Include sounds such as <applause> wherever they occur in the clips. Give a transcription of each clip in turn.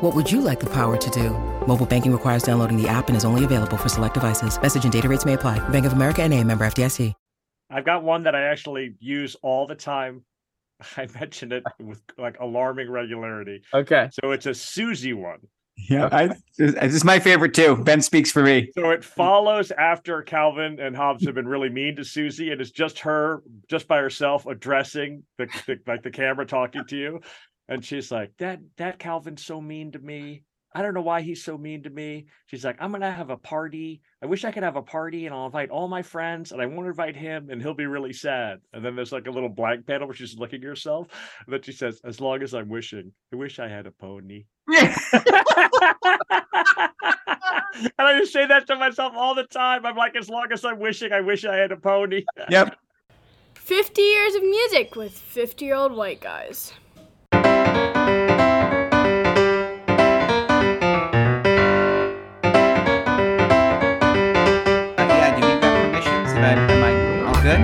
What would you like the power to do? Mobile banking requires downloading the app and is only available for select devices. Message and data rates may apply. Bank of America and a member FDIC. I've got one that I actually use all the time. <laughs> I mention it with like alarming regularity. Okay. So it's a Susie one. Yeah, I, this is my favorite too. Ben speaks for me. So it follows after Calvin and Hobbes have been really mean to Susie, and it's just her, just by herself, addressing the, the like the camera talking to you, and she's like, "That that Calvin's so mean to me. I don't know why he's so mean to me." She's like, "I'm gonna have a party. I wish I could have a party, and I'll invite all my friends, and I won't invite him, and he'll be really sad." And then there's like a little blank panel where she's looking at herself, and then she says, "As long as I'm wishing, I wish I had a pony." <laughs> and I just say that to myself all the time. I'm like, as long as I'm wishing, I wish I had a pony. Yep. 50 years of music with 50 year old white guys. Good?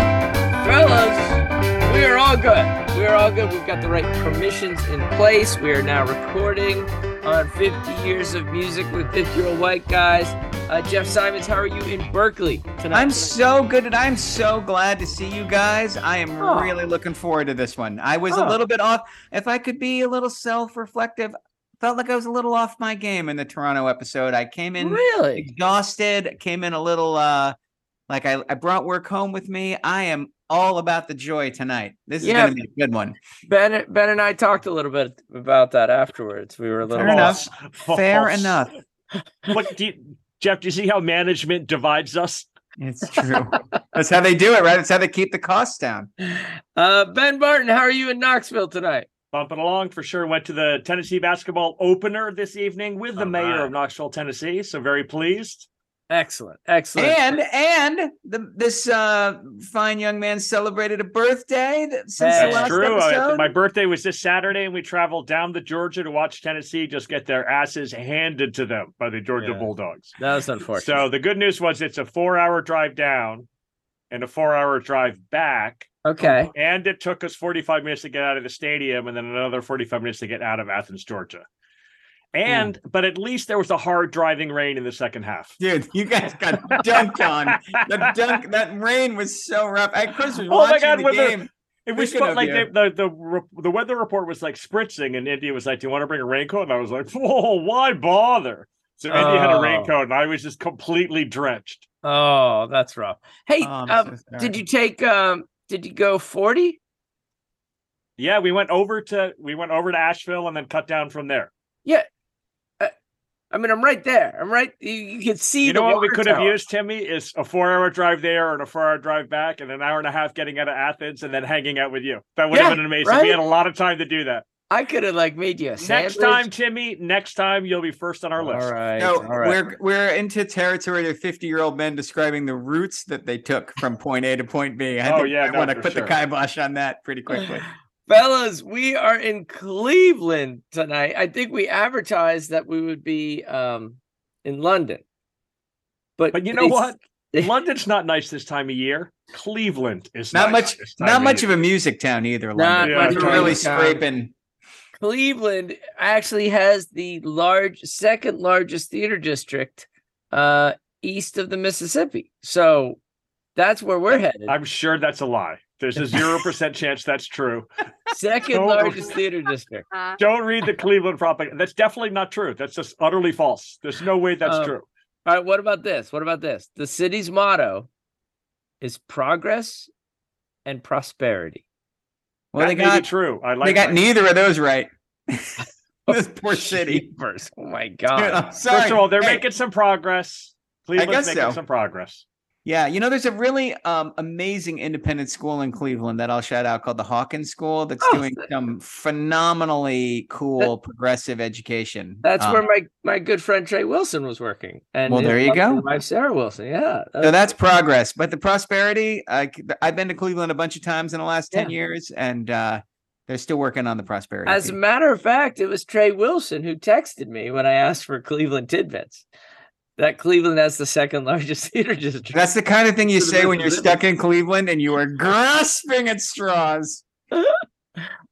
Fellas, we are all good. We are all good. We've got the right permissions in place. We are now recording on 50 years of music with 50 year old white guys. Uh, Jeff Simons, how are you in Berkeley tonight? I'm so good and I'm so glad to see you guys. I am Oh. really looking forward to this one. I was Oh. a little bit off. If I could be a little self reflective, felt like I was a little off my game in the Toronto episode. I came in really? exhausted, came in a little uh like I, I brought work home with me. I am all about the joy tonight. This is Yeah. gonna be a good one. Ben, ben and I talked a little bit about that afterwards. We were a little <laughs> Fair enough. False. Fair enough. Look, do you, Jeff, do you see how management divides us? It's true. That's how they do it, right? That's how they keep the costs down. Uh, ben Barton, how are you in Knoxville tonight? Bumping along for sure. Went to the Tennessee basketball opener this evening with the All mayor right. of Knoxville, Tennessee. So very pleased. Excellent, excellent. And and the, this uh, fine young man celebrated a birthday since That's the last true. Episode. my birthday was this Saturday, and we traveled down to Georgia to watch Tennessee just get their asses handed to them by the Georgia Yeah. Bulldogs. that was unfortunate. So the good news was it's a four-hour drive down and a four-hour drive back. okay. And it took us 45 minutes to get out of the stadium and then another 45 minutes to get out of Athens, Georgia. And but at least there was a hard driving rain in the second half. Dude, you guys got <laughs> dunked on. The dunk, that rain was so rough. I Chris was Oh my God, the when the- game. It was Speaking fun, of like you. the, the the the weather report was like spritzing, and India was like, "Do you want to bring a raincoat?" And I was like, <laughs> "Whoa, why bother?" So India had Oh. a raincoat, and I was just completely drenched. Oh, that's rough. Hey, Oh, um, so did you take? Um, did you go forty? Yeah, we went over to we went over to Asheville and then cut down from there. Yeah. I mean, I'm right there. I'm right. You, you can see. You the know what we water could have used, Timmy, is a four-hour drive there and a four-hour drive back, and an hour and a half getting out of Athens, and then hanging out with you. That would Yeah, have been amazing. right? We had a lot of time to do that. I could have like made you a Next time, Timmy. Next time, you'll be first on our list. All right. No, all right. we're we're into territory of fifty-year-old men describing the routes that they took from point A to point B. I Oh, think yeah, I no, want to put sure. the kibosh on that pretty quickly. <sighs> <laughs> Fellas, we are in Cleveland tonight. I think we advertised that we would be um in London. But But you know what? <laughs> London's not nice this time of year. Cleveland is Not nice much, this time not much year. of a music town either. Not London. much You're of a really music scraping. Cleveland actually has the large second largest theater district uh east of the Mississippi. So that's where we're headed. I'm sure that's a lie. There's a zero percent chance that's true. Second Don't- largest theater district. Don't read the Cleveland propaganda. That's definitely not true. That's just utterly false. There's no way that's Um, true. All right, what about this? What about this? The city's motto is progress and prosperity. Well, that they may got be true. I like they got that. neither of those right. <laughs> this poor city. Jeepers. Oh my god. I'm. First of all, they're Hey, making some progress. Cleveland's guess making so. some progress. Yeah, you know, there's a really um, amazing independent school in Cleveland that I'll shout out called the Hawken School that's Oh, doing some phenomenally cool progressive education. That's Um, where my my good friend Trey Wilson was working. And Well, there you go. Wife Sarah Wilson. Yeah. so that's progress, but the prosperity. I, I've been to Cleveland a bunch of times in the last ten Yeah. years, and uh, they're still working on the prosperity. As a matter of fact, it was Trey Wilson who texted me when I asked for Cleveland tidbits. That Cleveland has the second largest <laughs> theater district. That's the kind of thing you say when you're stuck in Cleveland and you are grasping at straws. <laughs>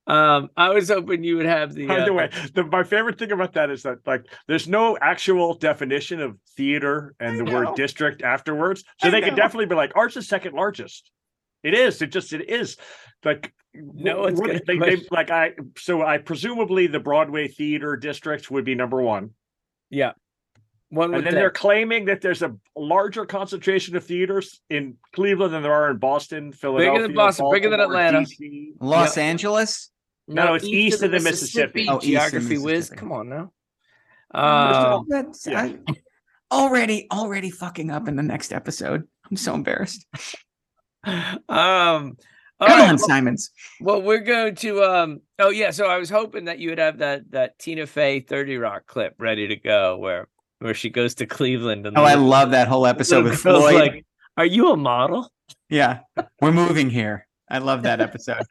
Um, I was hoping you would have the. By uh, the way, the, my favorite thing about that is that like there's no actual definition of theater and the know. word district afterwards. So I they could definitely be like, ours is second largest. It is. It just it is. Like No wh- one's what- gonna they, they like I so I presumably the Broadway theater district would be number one. yeah. One And would then they're claiming that there's a larger concentration of theaters in Cleveland than there are in Boston, Philadelphia, bigger than Boston, bigger than Atlanta. DC. Los Angeles. No, it's east of the Mississippi. Oh, geography whiz. Come on now. all- Um, That's yeah. I- already already fucking up in the next episode. I'm so embarrassed. <laughs> um, all Come right, on, Simons. Well, we're going to um oh yeah, so I was hoping that you would have that that Tina Fey 30 Rock clip ready to go where where she goes to Cleveland and Oh, I love that whole episode <laughs> with Floyd. like, Are you a model? yeah, we're moving here. I love that episode. <laughs>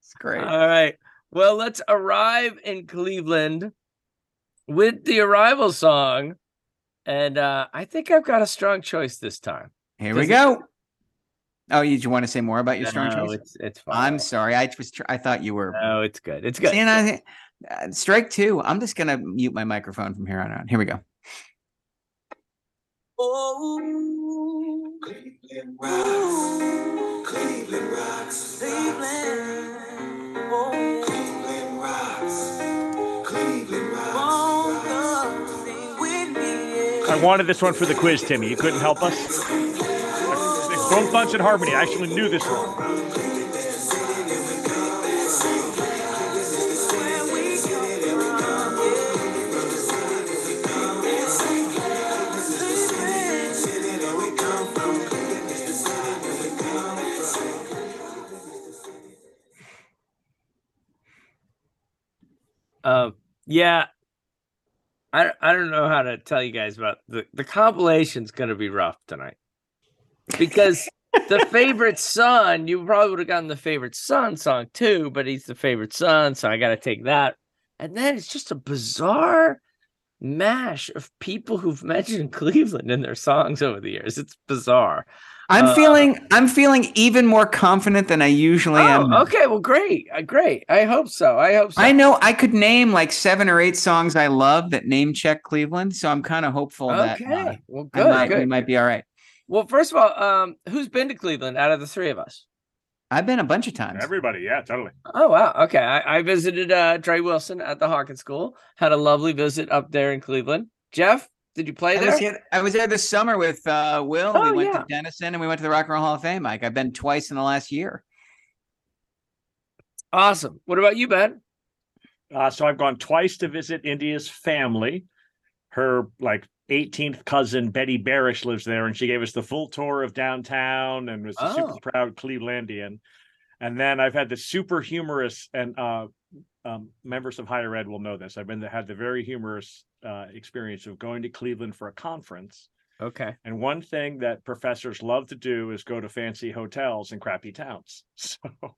It's great. All right. Well, let's arrive in Cleveland with the arrival song. And uh I think I've got a strong choice this time. Here we go. Oh, you, you want to say more about your strong No, choice? it's it's fine. I'm sorry. I was. Tr- I thought you were. No, it's good. It's good. See, and I, uh, strike two. I'm just gonna mute my microphone from here on out. Here we go. Cleveland rocks. Cleveland rocks. Cleveland. Oh. Cleveland rocks. I wanted this one for the quiz, Timmy. You couldn't help us. Bone Thugs and Harmony. I actually knew this one. Um, yeah, I I don't know how to tell you guys about the the compilation's gonna be rough tonight because the <laughs> favorite son you probably would have gotten the favorite son song too, but he's the favorite son, so I got to take that. And then it's just a bizarre mash of people who've mentioned <laughs> Cleveland in their songs over the years. It's bizarre. I'm Uh, feeling. I'm feeling even more confident than I usually am. Oh, okay, well, great, uh, great. I hope so. I hope so. I know I could name like seven or eight songs I love that name check Cleveland, so I'm kind of hopeful that uh, Okay, well, I good, might, we might be all right. Well, first of all, um, who's been to Cleveland out of the three of us? I've been a bunch of times. Everybody, yeah, totally. Oh wow, okay. I, I visited uh Trey Wilson at the Hawken School. Had a lovely visit up there in Cleveland. Jeff, did you play I there? was, here, I was there this summer with uh, Will. Oh, we went yeah. to Denison and we went to the Rock and Roll Hall of Fame. Mike, I've been twice in the last year. Awesome. What about you, Ben? Uh, so I've gone twice to visit India's family. Her like 18th cousin Betty Barish lives there, and she gave us the full tour of downtown and was a Oh. super proud Clevelandian. And then I've had the super humorous and uh, um, members of higher ed will know this. I've been had the very humorous uh, experience of going to Cleveland for a conference. Okay. And one thing that professors love to do is go to fancy hotels in crappy towns. <laughs> So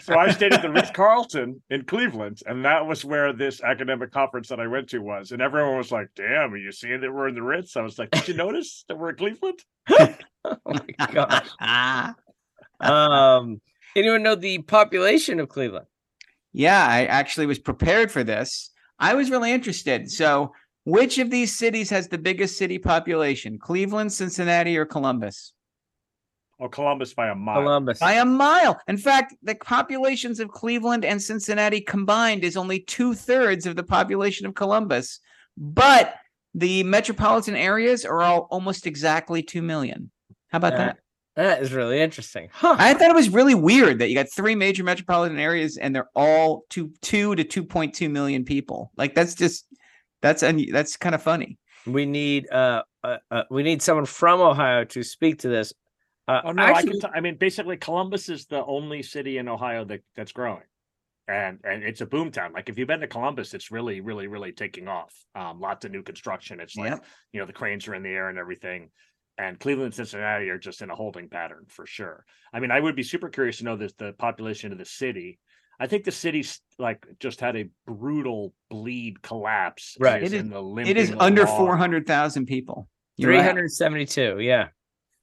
so I stayed at the Ritz <laughs> Carlton in Cleveland, and that was where this academic conference that I went to was. And everyone was like, "Damn, are you seeing that we're in the Ritz?" I was like, "Did you notice that we're in Cleveland?" <laughs> oh my gosh. Um, anyone know the population of Cleveland? Yeah, I actually was prepared for this. I was really interested. So, which of these cities has the biggest city population? Cleveland, Cincinnati, or Columbus? Or Columbus by a mile. Columbus. By a mile. In fact, the populations of Cleveland and Cincinnati combined is only two thirds of the population of Columbus, but the metropolitan areas are all almost exactly 2 million. How about Yeah. that? That is really interesting. Huh. I thought it was really weird that you got three major metropolitan areas and they're all two, two to 2.2 million people. Like that's just, that's, un- that's kind of funny. we need uh uh, uh, we need someone from Ohio to speak to this. Uh, Oh no, actually, I can. T- I mean, basically, Columbus is the only city in Ohio that that's growing, and and it's a boom town. Like if you've been to Columbus, it's really, really, really taking off. Um, lots of new construction. It's like Yep. you know the cranes are in the air and everything. And Cleveland and Cincinnati are just in a holding pattern for sure. I mean, I would be super curious to know this the population of the city. I think the city's like just had a brutal bleed collapse. Right. It is- in the It is under 400,000 people. You're right. 372. Yeah.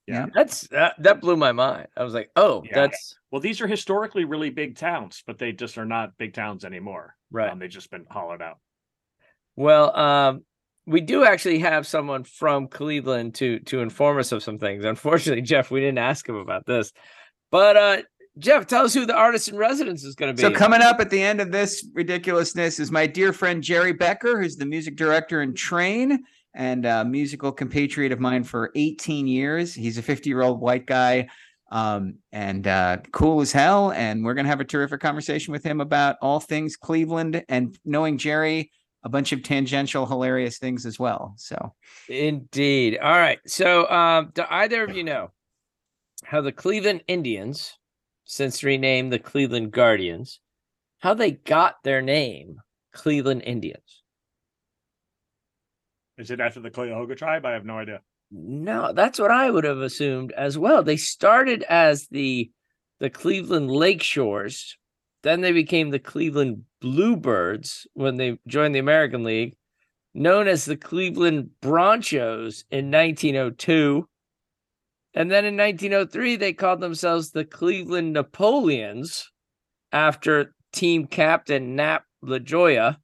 Yeah. That's that, that blew my mind. I was like, oh, Yeah. that's Well, these are historically really big towns, but they just are not big towns anymore. right. Um, they've just been hollowed out. Well, um, we do actually have someone from Cleveland to to inform us of some things. Unfortunately, <laughs> Jeff, we didn't ask him about this. But uh Jeff, tell us who the artist in residence is going to be. So coming up at the end of this ridiculousness is my dear friend Jerry Becker, who's the music director in Train and a musical compatriot of mine for 18 years. He's a 50 year old white guy um, and uh, cool as hell. And we're going to have a terrific conversation with him about all things Cleveland and knowing Jerry, a bunch of tangential, hilarious things as well. So Indeed. All right. So, um, do either of you know how the Cleveland Indians, since renamed the Cleveland Guardians, how they got their name, Cleveland Indians? Is it after the Cuyahoga tribe? I have no idea. No, that's what I would have assumed as well. They started as the the Cleveland Lakeshores, then they became the Cleveland Bluebirds when they joined the American League, known as the Cleveland Bronchos in 1902. And then in 1903, they called themselves the Cleveland Napoleons after team captain Nap Lajoie.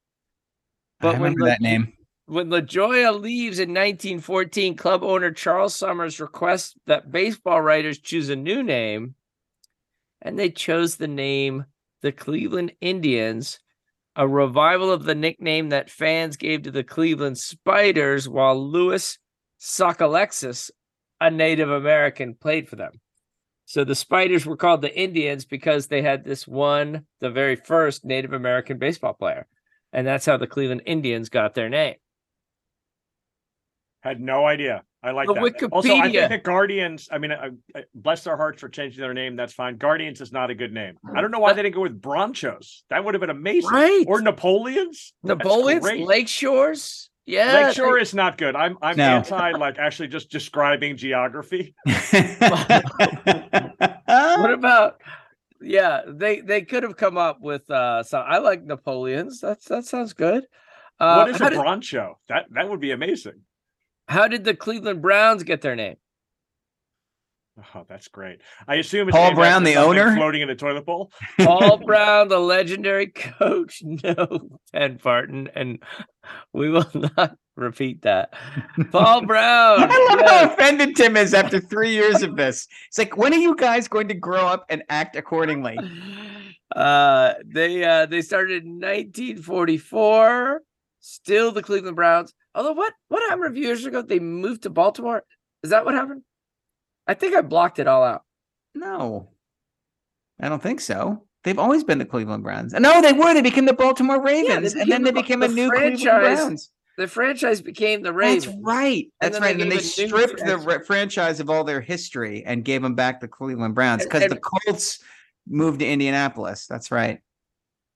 I when remember La- that name. when Lajoie leaves in 1914, club owner Charles Somers requests that baseball writers choose a new name, and they chose the name the Cleveland Indians, a revival of the nickname that fans gave to the Cleveland Spiders while Louis Sockalexis, a Native American, played for them. So the Spiders were called the Indians because they had this one, the very first Native American baseball player. And that's how the Cleveland Indians got their name. Had no idea. I like The that. Also, I think the Guardians. I mean, I, I, bless their hearts for changing their name. That's fine. Guardians is not a good name. I don't know why they didn't go with Bronchos. That would have been amazing. Right. Or Napoleons. Napoleon's great. Lake Shores. Yeah. Lakeshore is not good. I'm I'm No. anti like actually just describing geography. <laughs> What about yeah, they they could have come up with uh so I like Napoleons. That's that sounds good. Uh what is how a did, Broncho? That that would be amazing. How did the Cleveland Browns get their name? Oh, that's great. I assume it's Paul Brown, the owner? floating in a toilet bowl. <laughs> Paul Brown, the legendary coach. <laughs> No, Ted Barton, and we will <laughs> not repeat that. Paul Brown. I love yes. how offended Tim is after three years of this. It's like, when are you guys going to grow up and act accordingly? Uh, they uh they started in 1944. Still the Cleveland Browns. Although what what happened a few years ago? They moved to Baltimore. Is that what happened? I think I blocked it all out. No, I don't think so. They've always been the Cleveland Browns. No, they were. They became the Baltimore Ravens, and then they became the- a the new Cleveland franchise Browns. The franchise became the Ravens. That's right. And That's then right. they And then they gave a new stripped the franchise. ra- franchise of all their history and gave them back the Cleveland Browns because the Colts moved to Indianapolis. That's right.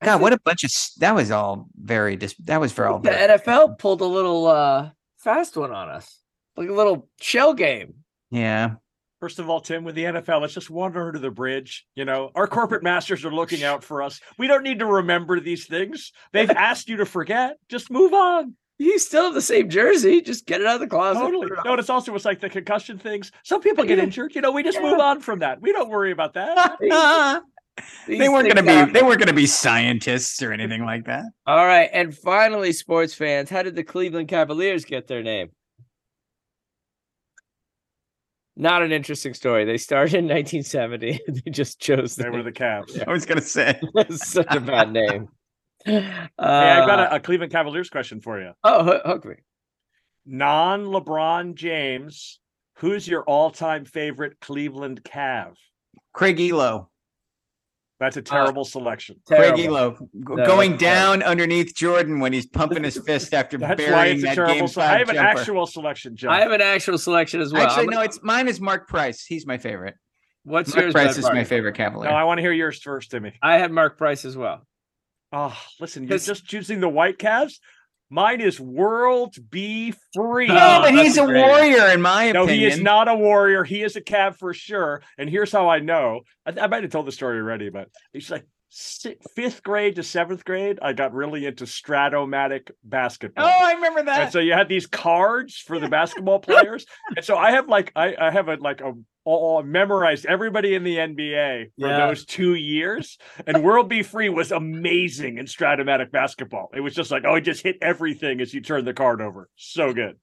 I God, think what a bunch of that was all very dis- that was for all the very- NFL pulled a little uh fast one on us. Like a little shell game. yeah. First of all, Tim, with the NFL, let's just wander under the bridge. You know, our corporate masters are looking out for us. We don't need to remember these things. They've <laughs> asked you to forget. Just move on. You still have the same jersey. Just get it out of the closet. Totally. put it No, on. it's also it's like the concussion things. Some people get Yeah. injured. You know, we just Yeah. move on from that. We don't worry about that. <laughs> <laughs> These they weren't going to be happen. they weren't going to be scientists or anything like that. All right, and finally, sports fans, how did the Cleveland Cavaliers get their name? Not an interesting story. They started in 1970. <laughs> They just chose the they were the Cavs. I was going to say. <laughs> Such a bad name. Uh, Hey, I've got a, a Cleveland Cavaliers question for you. oh, hook, hook me. Non LeBron James, who's your all time favorite Cleveland Cav? Craig Ehlo. That's a uh, terrible selection. Craig Terrible. Ehlo No, going that's terrible. down underneath Jordan when he's pumping his fist after That's burying that game se- I have an jumper. actual selection, John. I have an actual selection as well. Actually, I'm- no, it's mine is Mark Price. He's my favorite. What's yours? Mark yours? Price Bud is my Barton? favorite no, I want to hear yours first, Timmy. I had Mark Price as well. Oh, listen, you're just choosing the White Cavs. Mine is World B. Free. No, no, but he's a a great- warrior in my No, opinion. he is not a warrior. He is a cab for sure. And here's how I know. I, I might have told the story already, but he's like fifth grade to seventh grade. I got really into Strat-O-Matic basketball. Oh, I remember and that. so you had these cards for the basketball <laughs> players, and so I have like I, I have a like a all memorized everybody in the NBA for Yeah. those two years. And World B. Free was amazing in Strat-O-Matic basketball. It was just like oh, it just hit everything as you turn the card over. So good.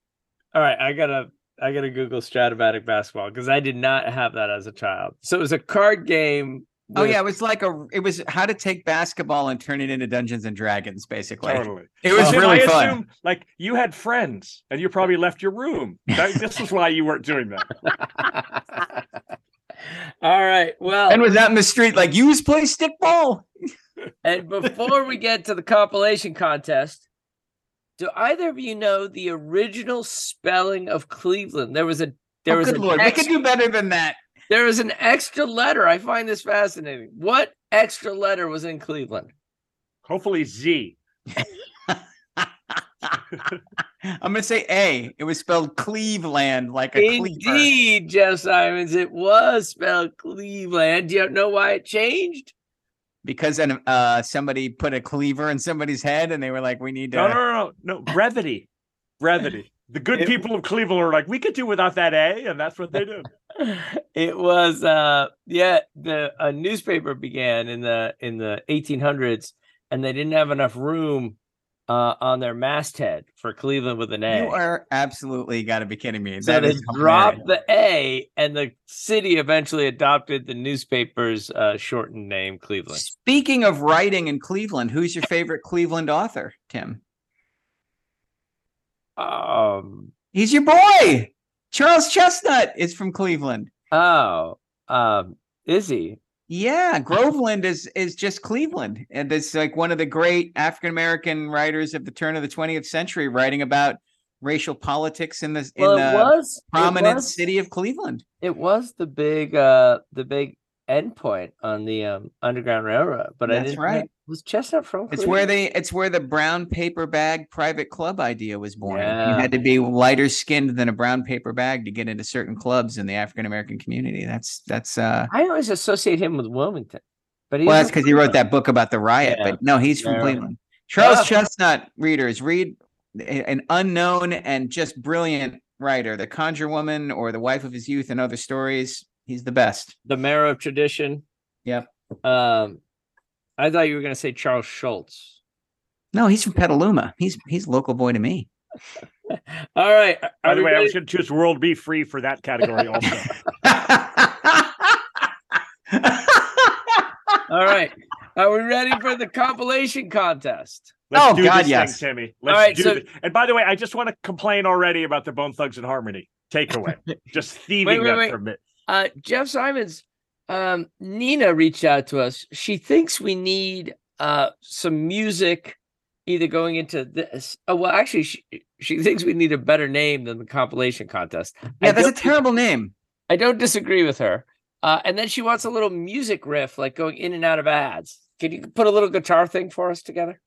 All right, I gotta I gotta Google Strat-O-Matic basketball because I did not have that as a child. So it was a card game. Oh yeah, it was like a. It was how to take basketball and turn it into Dungeons and Dragons, basically. Totally. It was But then really I fun. assumed, like you had friends and you probably left your room. That, this is why you weren't doing that. <laughs> All right. Well, And was out in the street like, you was play stickball. and before we get to the compilation contest, do either of you know the original spelling of Cleveland? There was a there oh, was good an lord, we ex- could do better than that. there was an extra letter. I find this fascinating. What extra letter was in Cleveland? Hopefully Z. <laughs> <laughs> I'm gonna say A. It was spelled Cleaveland, like a cleaver. Indeed, Jeff Simons, it was spelled Cleaveland. Do you know why it changed? Because then uh, somebody put a cleaver in somebody's head, and they were like, "We need to." No, no, no, no, no. Brevity. Brevity. The good <laughs> It- people of Cleveland are like, we could do without that A, and that's what they do. <laughs> it was uh yeah the a newspaper began in the in the 1800s and they didn't have enough room uh on their masthead for Cleaveland with an a You are absolutely got to be kidding me. so That they dropped the a and the city eventually adopted the newspaper's uh shortened name cleveland Speaking of writing in Cleveland, who's your favorite Cleveland author, Tim? um He's your boy. Charles Chesnutt is from Cleveland. oh um is he Yeah, Groveland is is just Cleveland, and it's like one of the great African American writers of the turn of the 20th century, writing about racial politics in the in well it the was prominent was- city of Cleveland. it was the big uh the big endpoint on the um underground railroad but i That's didn't right. Was Chesnutt from It's where they it's where the brown paper bag private club idea was born. You had to be lighter skinned than a brown paper bag to get into certain clubs in the African American community. That's that's uh I always associate him with Wilmington, but well, that's because he wrote that book about the riot. Yeah. But no, he's from Yeah. Cleveland. Charles Ah. Chesnutt readers read an unknown and just brilliant writer, The Conjure Woman or The Wife of His Youth and Other Stories. He's the best. the Marrow of Tradition. Yep. Um, I thought you were going to say Charles Schulz. No, he's from Petaluma. He's he's a local boy to me. <laughs> All right. By the we way, I was going to choose World B. Free for that category also. <laughs> All right. Are we ready for the compilation contest? Let's Oh, do God, this yes. thing, Timmy. Let's right, do so- this. And by the way, I just want to complain already about the Bone Thugs and Harmony takeaway. <laughs> just thieving wait, that wait. from me. Uh, Jeff Simons, um, Nina reached out to us. She thinks we need uh, some music either going into this. Oh, well, actually, she, she thinks we need a better name than the compilation contest. I yeah, that's a terrible name. I don't disagree with her. Uh, and then she wants a little music riff, like going in and out of ads. Can you put a little guitar thing for us together?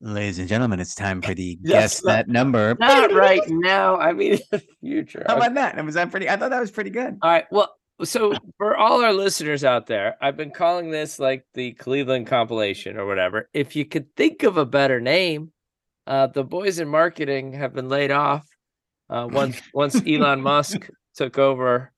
Ladies and gentlemen, it's time for the <laughs> Yes, guess no- that number. Not right now. I mean, <laughs> in the future. How Okay. about that? Was that pretty? I thought that was pretty good. All right. Well, so for all our listeners out there, I've been calling this like the Cleveland compilation or whatever. If you could think of a better name, uh, the boys in marketing have been laid off uh, once once Elon Musk <laughs> took over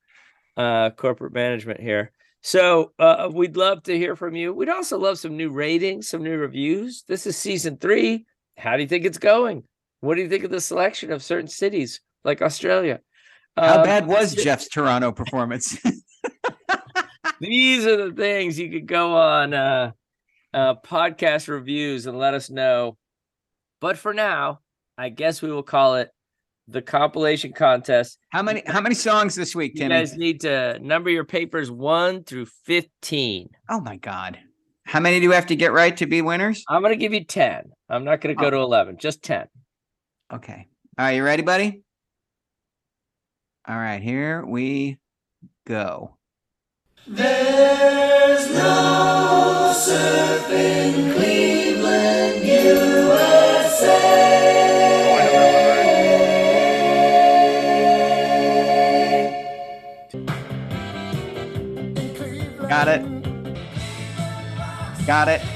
uh, corporate management here. So uh, we'd love to hear from you. We'd also love some new ratings, some new reviews. This is season three. How do you think it's going? What do you think of the selection of certain cities like Australia? How Um, bad was Jeff's Toronto performance? <laughs> these are the things you could go on uh, uh, podcast reviews and let us know. But for now, I guess we will call it the compilation contest. How many how many songs this week, Timmy? You guys need to number your papers one through 15. Oh my god. How many do we have to get right to be winners? I'm going to give you 10. I'm not going to go Oh. to 11, just 10. Okay. Right, you ready, buddy? All right, here we go. There's no surf in Cleveland, USA. Got it. Got it.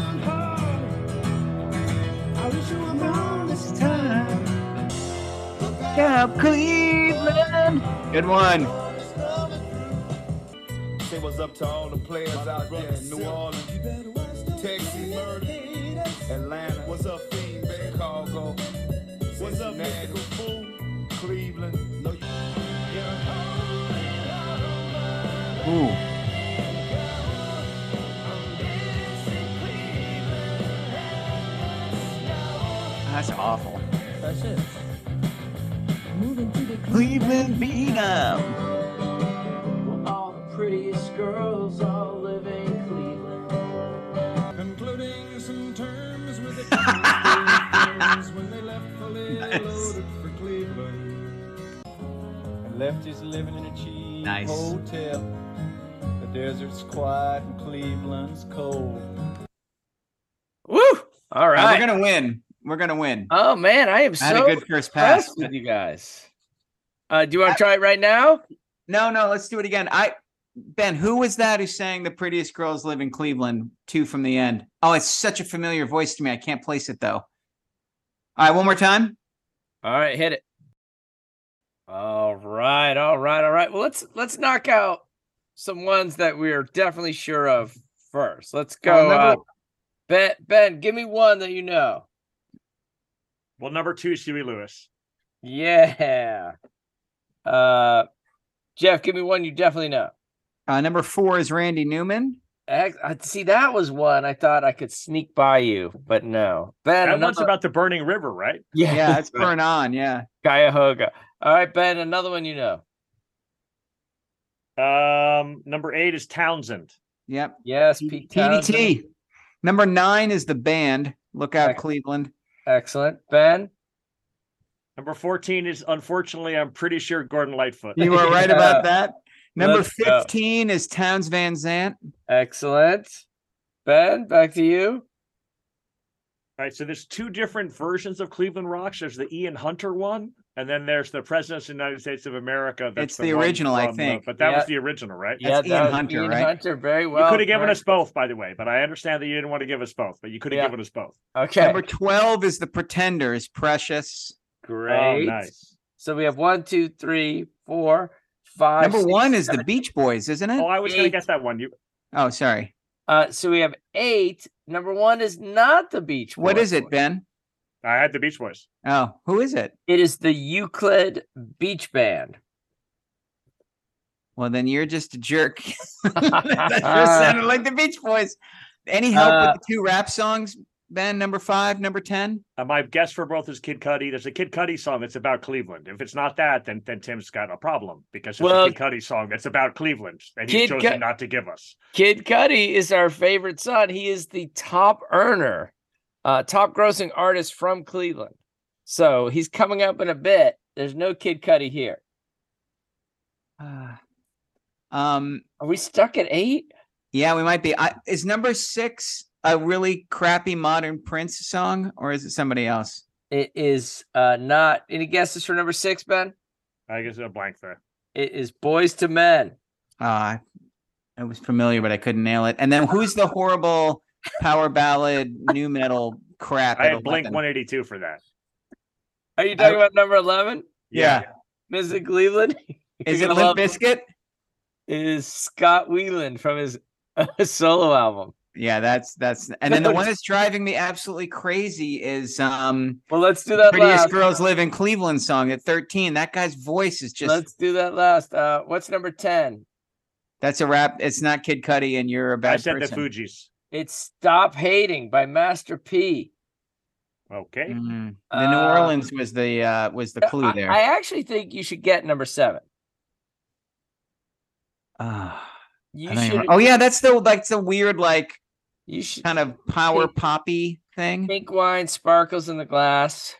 Up Cleveland. Good one. Say what's up to all the players out there in New Orleans, Texas, Atlanta. What's up, Fiend, Chicago? What's up, Mystikal Fool? Cleveland. No, you- Ooh. That's awful. That's it. Cleveland Bingham. All the prettiest girls all live in Cleveland. Including some terms with the friends when they left fully <laughs> Nice. loaded for Cleveland. And lefties living in a cheap Nice. hotel. The desert's quiet and Cleveland's cold. Woo! All Uh, we're gonna win. We're gonna win. Oh, man. I am I had so a good first pass. impressed with you guys. Uh, do you want to try it right now? No, no, let's do it again. I Ben, who was that who sang the prettiest girls live in Cleveland? Two from the end. Oh, it's such a familiar voice to me. I can't place it though. All right, one more time. All right, hit it. All right, all right, all right. Well, let's let's knock out some ones that we're definitely sure of first. Let's go. number- uh, ben, Ben, give me one that you know. Well, number two, Huey Lewis. Yeah. Uh, Jeff, give me one you definitely know. Uh, number four is Randy Newman. Ex- I see that was one I thought I could sneak by you, but no. Ben, That one's about the burning river, right? yeah, Yeah, it's <laughs> burn on. Yeah. Cuyahoga. All right, Ben, another one you know. Um, number eight is Townshend. Yep. Yes, Pete Townshend. PDT. Number nine is the band. Look out, Ex- Cleveland. Excellent. Ben. Number 14 is unfortunately, I'm pretty sure Gordon Lightfoot. You are right Yeah. about that. Number Let's go. 15 is Townes Van Zandt. Excellent. Ben, back to you. All right, so there's two different versions of Cleveland Rocks. There's the Ian Hunter one, and then there's the President of the United States of America. That's It's the one original, I from the- think. but that Yeah. was the original, right? That's that Ian was Hunter, Ian right? Hunter, very You well. could have given very- us both, by the way, but I understand that you didn't want to give us both, but you could have Yeah. given us both. Okay. Number 12 is the Pretenders. Precious. Great. Oh, nice. So we have one, two, three, four, five. Number six, one is the. Beach Boys, isn't it? Oh, I was going to guess that one. You Oh, sorry. Uh, so we have eight. Number one is not the Beach What Boys. is it, Ben? I had the Beach Boys. Oh, who is it? It is the Euclid Beach Band. Well, then you're just a jerk. <laughs> <laughs> that sure sounded like the Beach Boys. Any help Uh, with the two rap songs, Ben? Number five, number 10? Uh, my guess for both is Kid Cudi. There's a Kid Cudi song that's about Cleveland. If it's not that, then then Tim's got a problem because there's Well- a Kid Cudi song that's about Cleveland, and he's Kid chosen Cu- not to give us. Kid Cudi is our favorite son. He is the top earner, uh, top grossing artist from Cleveland. So he's coming up in a bit. There's no Kid Cudi here. Uh, <sighs> um, Are we stuck at eight? yeah, we might be. I, is number six a really crappy modern Prince song, or is it somebody else? It is uh, not. Any guesses for number six, Ben? I guess a blank there. It is Boyz II Men. Uh, it was familiar, but I couldn't nail it. And then who's the horrible power ballad, new metal crap. I at had Blink 182 for that. Are you talking about number 11? Yeah. Mrs. Cleveland? <laughs> Is it gonna Limp love- Biscuit? Is Scott Weiland from his <laughs> solo album. Yeah, that's that's and then the one that's driving me absolutely crazy is um Well, let's do that Prettiest last. Girls Live in Cleveland song at 13. That guy's voice is just Let's do that last. Uh, what's number 10? that's a rap. It's not Kid Cudi and you're a bad I said person. the Fugees. It's Stop Hating by Master P. Okay. Mm. The New Uh, Orleans was the uh was the clue I, there. I actually think you should get number seven. Ah, You I don't even- should. oh yeah, that's the like the weird like You should. kind of power Pink- poppy thing. Pink wine sparkles in the glass.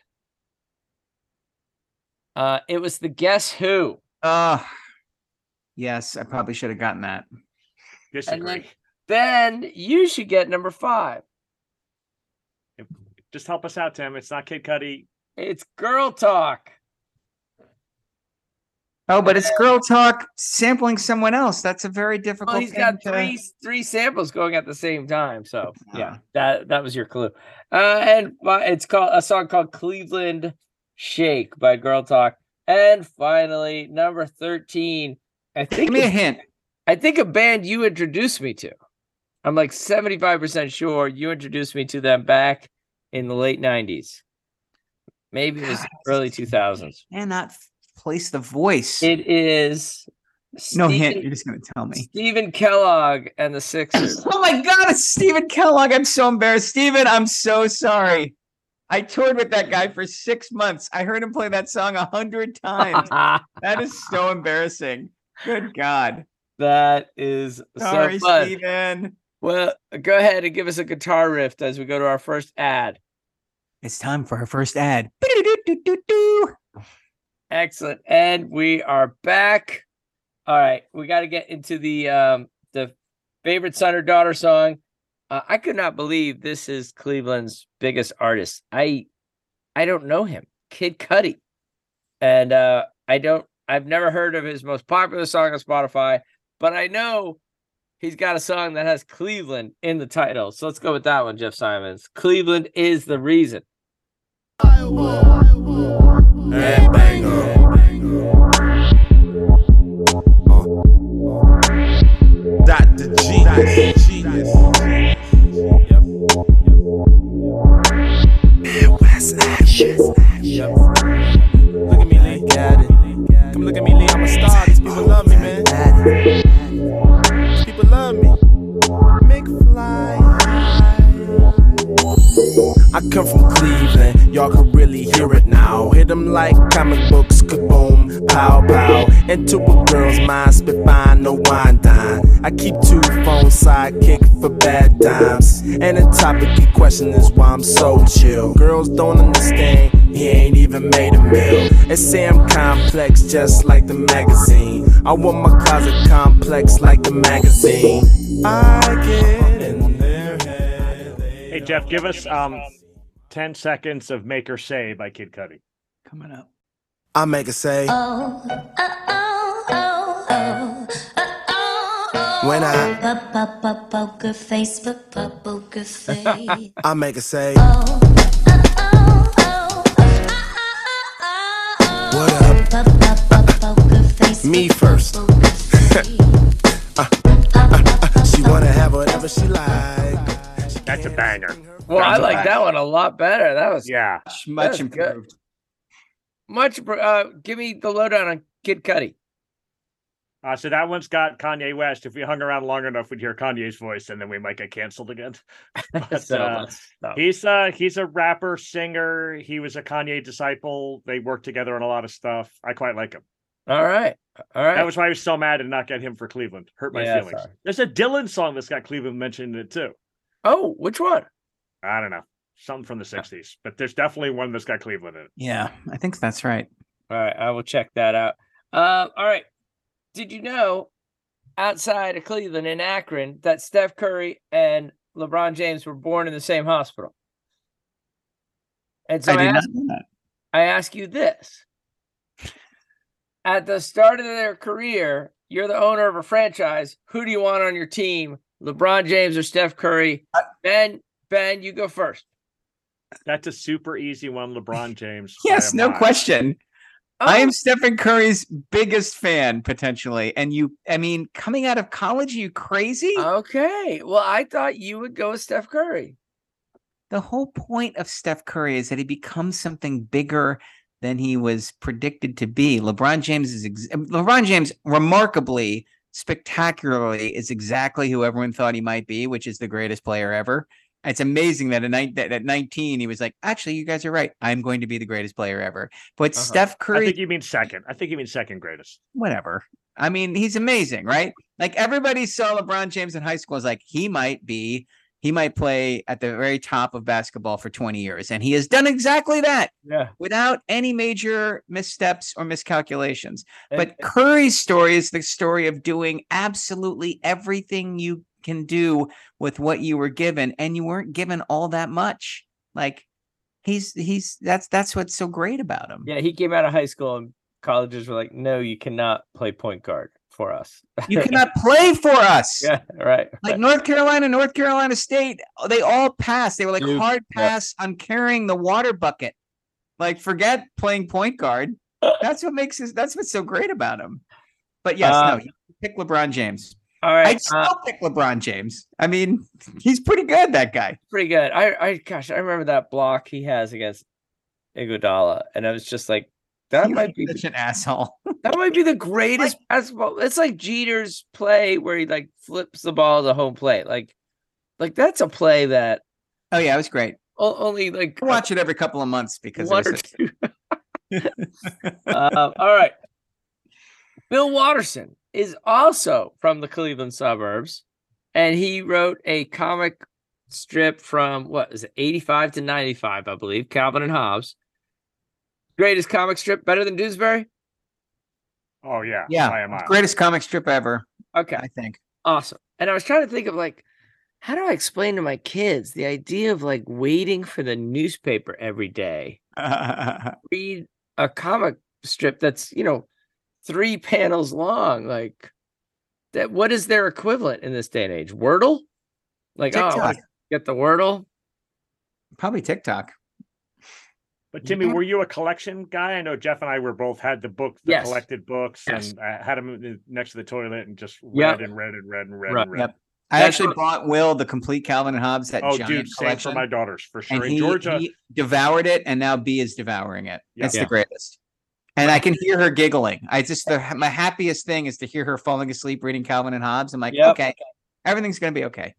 Uh, it was the Guess Who. Oh yes, I probably should have gotten that. Disagree. Then you should get number five. Just help us out, Tim. It's not Kid Cudi. It's Girl Talk. Oh, but it's girl talk sampling someone else. That's a very difficult Well, he's got to- three three samples going at the same time. So yeah, Ah. that that was your clue. Uh, and it's called a song called Cleveland Shake by Girl Talk. And finally, number thirteen. I think Give me a hint. I think a band you introduced me to. I'm like 75% sure you introduced me to them back in the late 90s. Maybe it was God, early 2000s. Cannot f- place the voice. It is no hint. You're just gonna tell me. Stephen Kellogg and the Sixers. <gasps> Oh my god, it's Stephen Kellogg. I'm so embarrassed. Stephen, I'm so sorry. I toured with that guy for six months. I heard him play that song a hundred times. <laughs> that is so embarrassing. Good God. that is Sorry, so fun. Stephen. Well, go ahead and give us a guitar riff as we go to our first ad. It's time for our first ad. Excellent. And we are back. All right, we got to get into the um the favorite son or daughter song. Uh, I could not believe this is Cleveland's biggest artist. I I don't know him, Kid Cudi, and uh, I don't. I've never heard of his most popular song on Spotify, but I know he's got a song that has Cleveland in the title. So let's go with that one, Jeff Simons. Cleveland is the reason. Uh, uh. Dr. G. Dr. G. I come from Cleveland, y'all can really hear it now. Hit 'em like comic books, kaboom, pow pow. Into a girl's mind, spit fine, no wine dine. I keep two phones sidekick for bad times. And the topic in question is why I'm so chill. Girls don't understand, he ain't even made a meal. They say I'm complex, just like the magazine. I want my closet complex like the magazine. I get in their head. Hey Jeff, give us um 10 seconds of Make Her Say by Kid Cudi. Coming up. I make it say Oh, oh, oh, oh, oh. When I- Po- po- po- poker face, po- po- poker face. <laughs> I make it say oh. What up? Me po- first. poker <laughs> face. Uh, uh, uh, she wanna have whatever she like. She That's a banger. bring her Well, I like right. that one a lot better. That was Yeah. Much, much That's good. improved. much. Uh, give me the lowdown on Kid Cudi. Uh, so that one's got Kanye West. If we hung around long enough, we'd hear Kanye's voice, and then we might get canceled again. <laughs> But, So, uh, let's he's uh he's a rapper, singer. He was a Kanye disciple. They worked together on a lot of stuff. I quite like him. All right, all right. That was why I was so mad to not get him for Cleveland. Hurt my Yeah, feelings. sorry. There's a Dylan song that's got Cleveland mentioned in it too. Oh, which one? I don't know, something from the '60s, but there's definitely one that's got Cleveland in it. Yeah, I think that's right. All right, I will check that out. Um, all right. Did you know outside of Cleveland in Akron that Steph Curry and LeBron James were born in the same hospital? And so I I, did not ask, know that. I ask you this. At the start of their career, you're the owner of a franchise. Who do you want on your team LeBron James or Steph Curry? Ben, Ben, you go first. That's a super easy one, LeBron James. <laughs> Yes, no mile. question. Oh. I Oh, am Stephen Curry's biggest fan potentially. And you, I mean, coming out of college, are you crazy? Okay. Well, I thought you would go with Steph Curry. the whole point of Steph Curry is that he becomes something bigger than he was predicted to be. LeBron James is ex- LeBron James remarkably spectacularly is exactly who everyone thought he might be, which is the greatest player ever. It's amazing that at, nine, that at 19 he was like, actually, you guys are right. I'm going to be the greatest player ever. But Uh-huh. Steph Curry. I think you mean second. I think you mean second greatest. whatever. I mean, he's amazing, right? Like everybody saw LeBron James in high school is like he might be, he might play at the very top of basketball for 20 years. And he has done exactly that Yeah. without any major missteps or miscalculations. But Curry's story is the story of doing absolutely everything you can do with what you were given, and you weren't given all that much. Like he's he's that's that's what's so great about him. yeah, he came out of high school and colleges were like, no, you cannot play point guard for us. You <laughs> cannot play for us. yeah, right. like North Carolina, North Carolina State, they all passed. They were like Duke, hard yeah. pass on carrying the water bucket. Like forget playing point guard. <laughs> That's what makes his. That's what's so great about him. But yes, Uh, no, pick LeBron James. All right. I'd still uh, pick LeBron James. I mean, <laughs> he's pretty good. That guy. pretty good. I, I, gosh, I remember that block he has against Iguodala, and I was just like, that He might be such an asshole. that might be the <laughs> greatest basketball. It's like Jeter's play where he like flips the ball to home plate. Like, like that's a play that Oh yeah, it was great. o- only like I watch it every couple of months because one it or two. Um, <laughs> <laughs> all right. Bill Watterson is also from the Cleveland suburbs, and he wrote a comic strip from what is it, 85 to 95, I believe, Calvin and Hobbes. Greatest comic strip, better than Doonesbury? Oh yeah, by yeah, a mile. greatest comic strip ever. Okay, I think. awesome. And I was trying to think of like, how do I explain to my kids the idea of like waiting for the newspaper every day? <laughs> read a comic strip that's you know three panels long like that what is their equivalent in this day and age wordle like oh get the wordle Probably TikTok. But Timmy, Mhm. were you a collection guy? I know Jeff and I were both had the book, the Yes. collected books, Yes. and I had them next to the toilet and just Yep. read and read and read and read Right. and read. Yep. I That's actually what- bought Will the complete Calvin and Hobbes that Oh, giant dude, same collection. for my daughters for sure. and he, Georgia, he devoured it, and now B is devouring it. Yeah. That's Yeah. the greatest. And I can hear her giggling. I just the my happiest thing is to hear her falling asleep reading Calvin and Hobbes. I'm like, Yep. okay, everything's gonna be okay.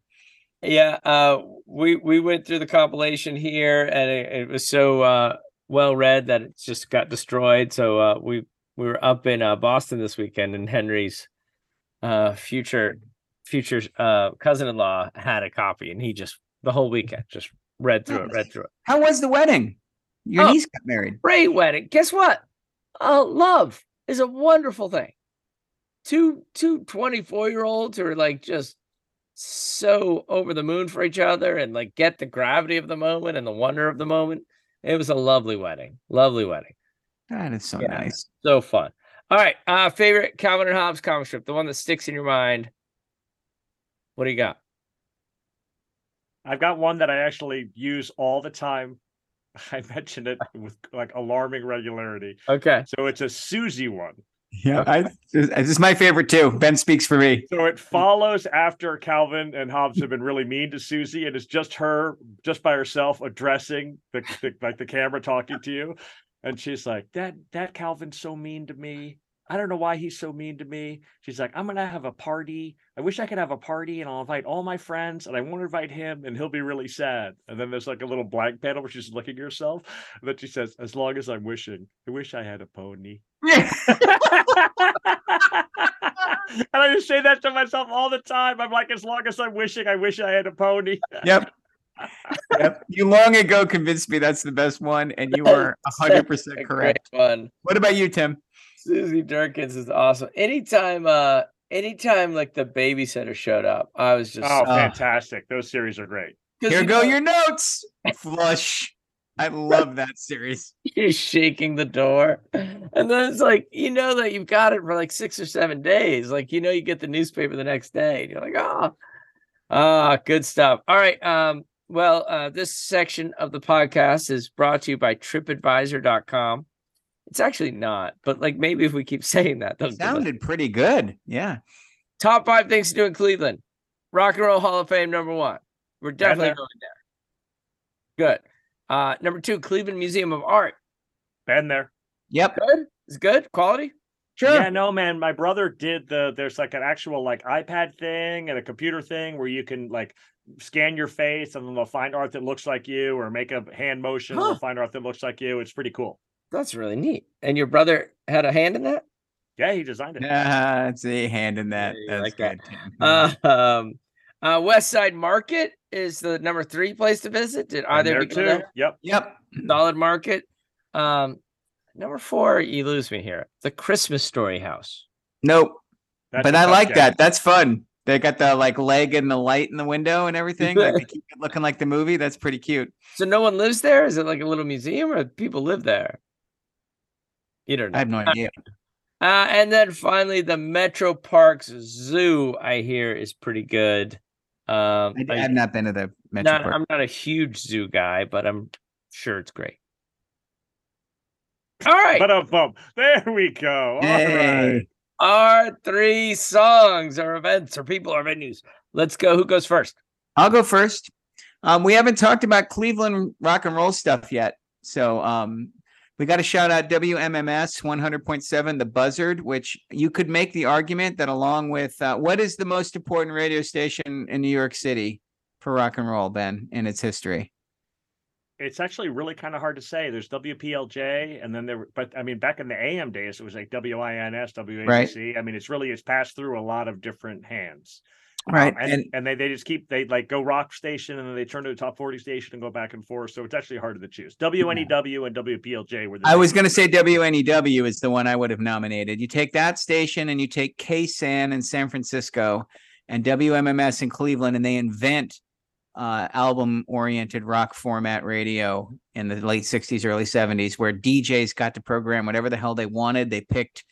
Yeah uh we we went through the compilation here and it, it was so uh well read that it just got destroyed so uh we we were up in uh boston this weekend and henry's uh future future uh cousin-in-law had a copy and he just the whole weekend just read through it read through it How was the wedding? Your Oh. niece got married. great wedding. Guess what? Uh, love is a wonderful thing. Two two 24 year olds who are like just so over the moon for each other and like get the gravity of the moment and the wonder of the moment. It was a lovely wedding. Lovely wedding. That is so Yeah. nice. So fun. All right. Uh favorite Calvin and Hobbes comic strip, the one that sticks in your mind. What do you got? I've got one that I actually use all the time. <laughs> I mention it <laughs> with like alarming regularity. Okay. So it's a Susie one. Yeah, I, this is my favorite too. Ben speaks for me. So it follows after Calvin and Hobbes have been really mean to Susie, and it's just her, just by herself, addressing the, the like the camera talking to you, and she's like, "That that Calvin's so mean to me. I don't know why he's so mean to me." She's like, "I'm gonna have a party. I wish I could have a party, and I'll invite all my friends, and I won't invite him, and he'll be really sad." And then there's like a little blank panel where she's looking at herself, and then she says, "As long as I'm wishing, I wish I had a pony." <laughs> and I just say that to myself all the time. I'm like, as long as I'm wishing, I wish I had a pony. Yep. yep. You long ago convinced me that's the best one, and you were hundred percent correct. Great one. What about you, Tim? Susie Derkins is awesome. Anytime, uh, anytime like the babysitter showed up, I was just Oh, Uh, fantastic! Those series are great. Here you go know, your notes. Flush. I love that series. <laughs> He's shaking the door, and then it's like you know that you've got it for like six or seven days. Like you know, you get the newspaper the next day, and you're like, oh, Ah, good stuff. All right. Um, well, uh, this section of the podcast is brought to you by tripadvisor.com. It's actually not, but like maybe if we keep <laughs> saying that, they'll give us- Sounded pretty good. Yeah. top five things to do in Cleveland. Rock and Roll Hall of Fame, number one. We're definitely there. going there. Good. Uh, number two, Cleveland Museum of Art. Been there. Yep. Good. It's good. Quality. Sure. Yeah, no, man. My brother did the. There's like an actual like iPad thing and a computer thing where you can like scan your face and then they'll find art that looks like you, or make a hand motion and Huh. they'll find art that looks like you. It's pretty cool. That's really neat. And your brother had a hand in that? Yeah, he designed it. Ah, it's a hand in that. Yeah, That's like good. Tim. Uh, <laughs> um, uh, West Side Market is the number three place to visit. Did either of you too. Yep. yep. Solid Market. Um, number four, you lose me here. The Christmas Story House. Nope. That's but I like guess. that. That's fun. They got the like leg and the light in the window and everything. Like they <laughs> keep it looking like the movie. That's pretty cute. So no one lives there? Is it like a little museum or people live there? You don't know. I have no idea. Uh, and then finally, the Metro Parks Zoo, I hear, is pretty good. Um, I, I- have not been to the Metro not, Park. I'm not a huge zoo guy, but I'm sure it's great. All right. But a bump. There we go. All Hey. right. Our three songs or events or people or venues. Let's go. Who goes first? I'll go first. Um, we haven't talked about Cleveland rock and roll stuff yet. So um, we got to shout out WMMS 100.7, The Buzzard, which you could make the argument that along with uh, what is the most important radio station in New York City for rock and roll, Ben, in its history? It's actually really kind of hard to say. There's WPLJ, and then there. But I mean, back in the AM days, it was like WINS, WABC. I mean, it's really it's passed through a lot of different hands. Um, Right. and, and and they, they just keep they like go rock station and then they turn to a top 40 station and go back and forth. So it's actually harder to choose. WNEW and WPLJ were the I was going to say WNEW is the one I would have nominated. You take that station and you take KSAN in San Francisco and WMMS in Cleveland, and they invent uh, album oriented rock format radio in the late 60s, early 70s, where DJs got to program whatever the hell they wanted. They picked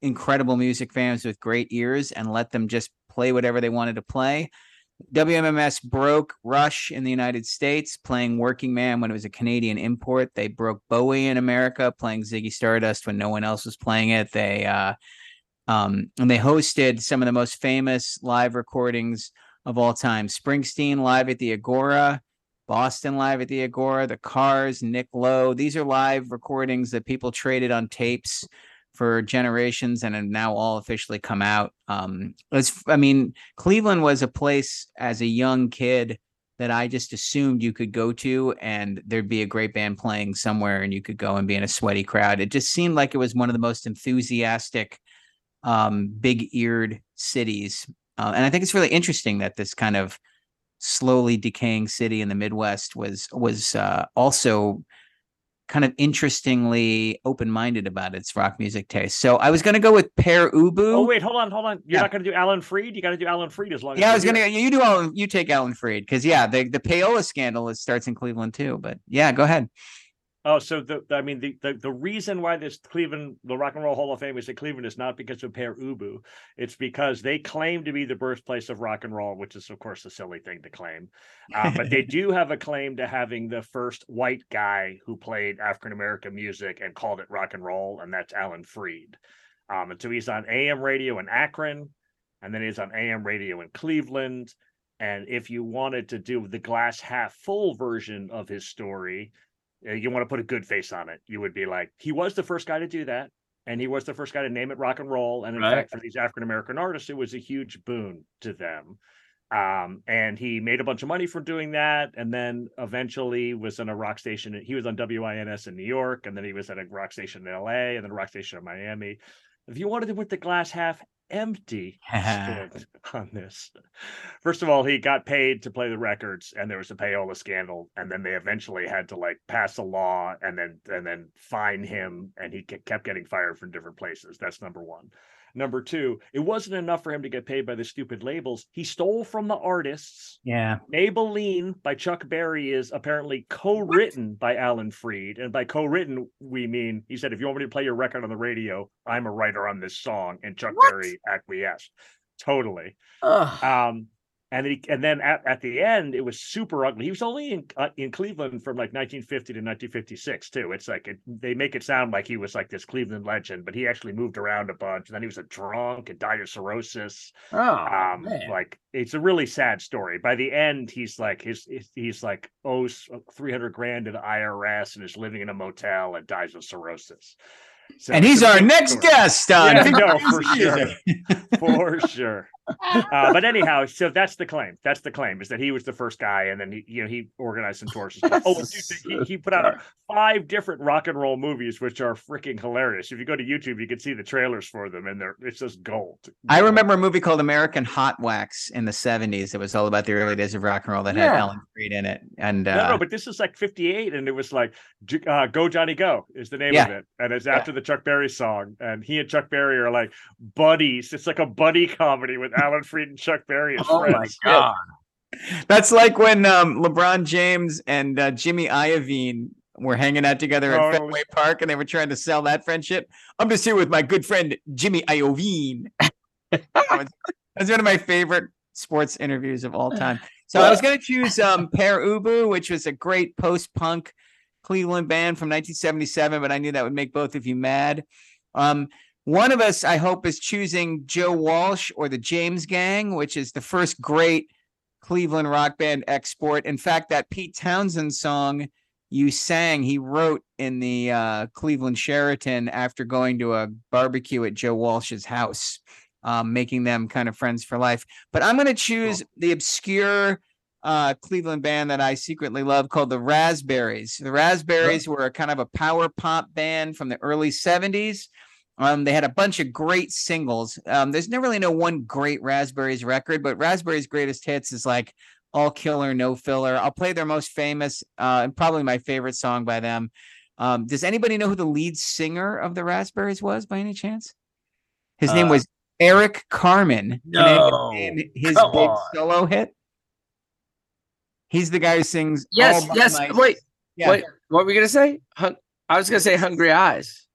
incredible music fans with great ears and let them just play whatever they wanted to play. WMMS broke Rush in the United States playing Working Man when it was a Canadian import. They broke Bowie in America playing Ziggy Stardust when no one else was playing it. They uh um and they hosted some of the most famous live recordings of all time. Springsteen live at the Agora, Boston live at the Agora, The Cars, Nick Lowe. These are live recordings that people traded on tapes for generations and have now all officially come out. Um, I mean, Cleveland was a place as a young kid that I just assumed you could go to and there'd be a great band playing somewhere and you could go and be in a sweaty crowd. It just seemed like it was one of the most enthusiastic, um, big eared cities. Uh, and I think it's really interesting that this kind of slowly decaying city in the Midwest was was uh, also kind of interestingly open-minded about its rock music taste. So I was going to go with Pere Ubu. Oh wait, hold on, hold on. You're Yeah. not going to do Alan Freed. You got to do Alan Freed as long as. yeah, I was gonna. You do Alan. You take Alan Freed because yeah, the the payola scandal is starts in Cleveland too. But yeah, go ahead. Oh, so the I mean the, the the reason why this Cleveland the Rock and Roll Hall of Fame is in Cleveland is not because of Pere Ubu. It's because they claim to be the birthplace of rock and roll, which is of course a silly thing to claim. Uh, but they <laughs> do have a claim to having the first white guy who played African American music and called it rock and roll, and that's Alan Freed. Um, and so he's on AM radio in Akron, and then he's on AM radio in Cleveland. And if you wanted to do the glass half full version of his story, you want to put a good face on it. You would be like, he was the first guy to do that. And he was the first guy to name it rock and roll. And in Right. fact, for these African American artists, it was a huge boon to them. Um, and he made a bunch of money from doing that. And then eventually was on a rock station. He was on WINS in New York. And then he was at a rock station in LA and then a rock station in Miami. If you wanted to put the glass half empty <laughs> on this, first of all, he got paid to play the records, and there was a payola scandal, and then they eventually had to like pass a law and then and then fine him, and he kept getting fired from different places. That's number one. Number two, it wasn't enough for him to get paid by the stupid labels. He stole from the artists. Yeah. Maybelline by Chuck Berry is apparently co-written by Alan Freed, and by co-written we mean he said, "If you want me to play your record on the radio, I'm a writer on this song," and Chuck What? Berry acquiesced. Totally. Ugh. Um, And he, and then at, at the end, it was super ugly. He was only in uh, in Cleveland from like 1950 to 1956 too. It's like it, they make it sound like he was like this Cleveland legend, but he actually moved around a bunch. And then he was a drunk and died of cirrhosis. Oh, um, man. like it's a really sad story. By the end, he's like his, he's like owes 300 grand to the IRS and is living in a motel and dies of cirrhosis. So and he's our next story. guest on Yeah, 50 no, <laughs> <laughs> for sure. For sure. Uh, but anyhow, so that's the claim. That's the claim is that he was the first guy, and then he, you know, he organized some tours. and stuff. Oh, dude, he, he put out five different rock and roll movies, which are freaking hilarious. If you go to YouTube, you can see the trailers for them, and they're it's just gold. I remember a movie called American Hot Wax in the 70s. It was all about the early days of rock and roll that had Alan Ellen Freed in it. And uh, No, no, but this is like '58, and it was like uh, "Go Johnny Go" is the name Yeah. of it, and it's after the Chuck Berry song. And he and Chuck Berry are like buddies. It's like a buddy comedy with Alan Freed and Chuck Berry as Oh my god. that's like when um, LeBron James and uh, Jimmy Iovine were hanging out together at Totally. Fenway Park and they were trying to sell that friendship. I'm just here with my good friend Jimmy Iovine. <laughs> that was that's one of my favorite sports interviews of all time. So I was going to choose um, Pere Ubu, which was a great post-punk Cleveland band from 1977, but I knew that would make both of you mad. Um, one of us, I hope, is choosing Joe Walsh or the James Gang, which is the first great Cleveland rock band export. In fact, that Pete Townshend song you sang, he wrote in the uh, Cleveland Sheraton after going to a barbecue at Joe Walsh's house, um, making them kind of friends for life. But I'm going to choose the obscure uh, Cleveland band that I secretly love called the Raspberries. The Raspberries were a kind of a power pop band from the early 70s. Um, they had a bunch of great singles. Um, there's never really no one great Raspberries record, but Raspberries' greatest hits is like All Killer, No Filler. I'll play their most famous uh, and probably my favorite song by them. Um, does anybody know who the lead singer of the Raspberries was by any chance? His name Uh, was Eric Carmen. No, name his come big on. solo hit. He's the guy who sings. Yes, All yes. My- Wait, Yeah. wait. What were we gonna say? Hun- I was gonna say Hungry Eyes.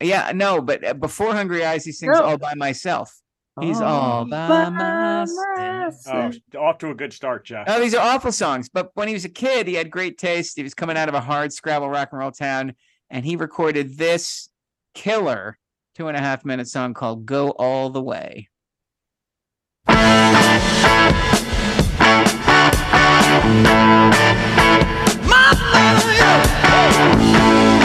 Yeah, no, but uh, before Hungry Eyes, he sings No. all by myself. He's All all by myself. Oh, off to a good start, Jeff. Oh, these are awful songs. But when he was a kid, he had great taste. He was coming out of a hard Scrabble rock and roll town, and he recorded this killer two and a half minute song called "Go All the Way." Never